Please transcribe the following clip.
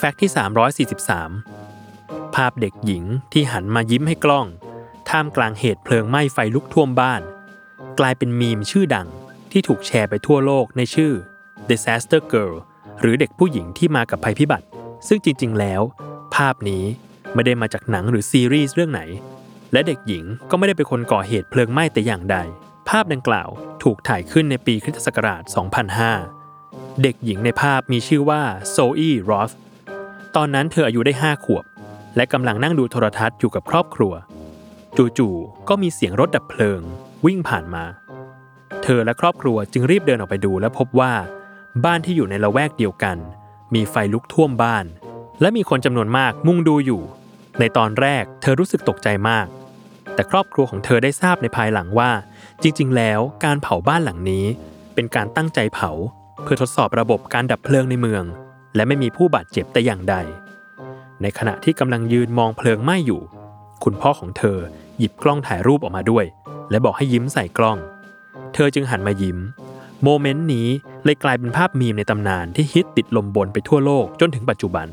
แฟกต์ที่ 343 ภาพเด็กหญิงที่หันมายิ้มให้กล้อง ท่ามกลางเหตุเพลิงไหม้ไฟลุกท่วมบ้าน กลายเป็นมีมชื่อดังที่ถูกแชร์ไปทั่วโลกในชื่อ Disaster Girl หรือเด็กผู้หญิงที่มากับภัยพิบัติ ซึ่งจริงๆแล้ว ภาพนี้ไม่ได้มาจากหนังหรือซีรีส์เรื่องไหน และเด็กหญิงก็ไม่ได้เป็นคนก่อเหตุเพลิงไหม้แต่อย่างใด ภาพดังกล่าวถูกถ่ายขึ้นในปีคริสตศักราช 2005 เด็กหญิงในภาพมีชื่อว่าโซอี้รอส ตอนนั้นเธออายุได้5ขวบ และกำลังนั่งดูโทรทัศน์อยู่กับครอบครัว จู่ๆก็มีเสียงรถดับเพลิง วิ่งผ่านมา เธอและครอบครัวจึงรีบเดินออกไปดูและพบว่า บ้านที่อยู่ในละแวกเดียวกัน มีไฟลุกท่วมบ้าน และมีคนจำนวนมากมุ่งดูอยู่ ในตอนแรกเธอรู้สึกตกใจมาก แต่ครอบครัวของเธอได้ทราบในภายหลังว่า จริง ๆ แล้วการเผาบ้านหลังนี้ เป็นการตั้งใจเผา เพื่อทดสอบระบบการดับเพลิงในเมือง และไม่มีผู้บาดเจ็บแต่อย่างใด ในขณะที่กำลังยืนมองเพลิงไหม้อยู่ คุณพ่อของเธอหยิบกล้องถ่ายรูปออกมาด้วย และบอกให้ยิ้มใส่กล้อง เธอจึงหันมายิ้ม โมเมนต์นี้เลยกลายเป็นภาพมีมในตำนานที่ฮิตติดลมบนไปทั่วโลกจนถึงปัจจุบัน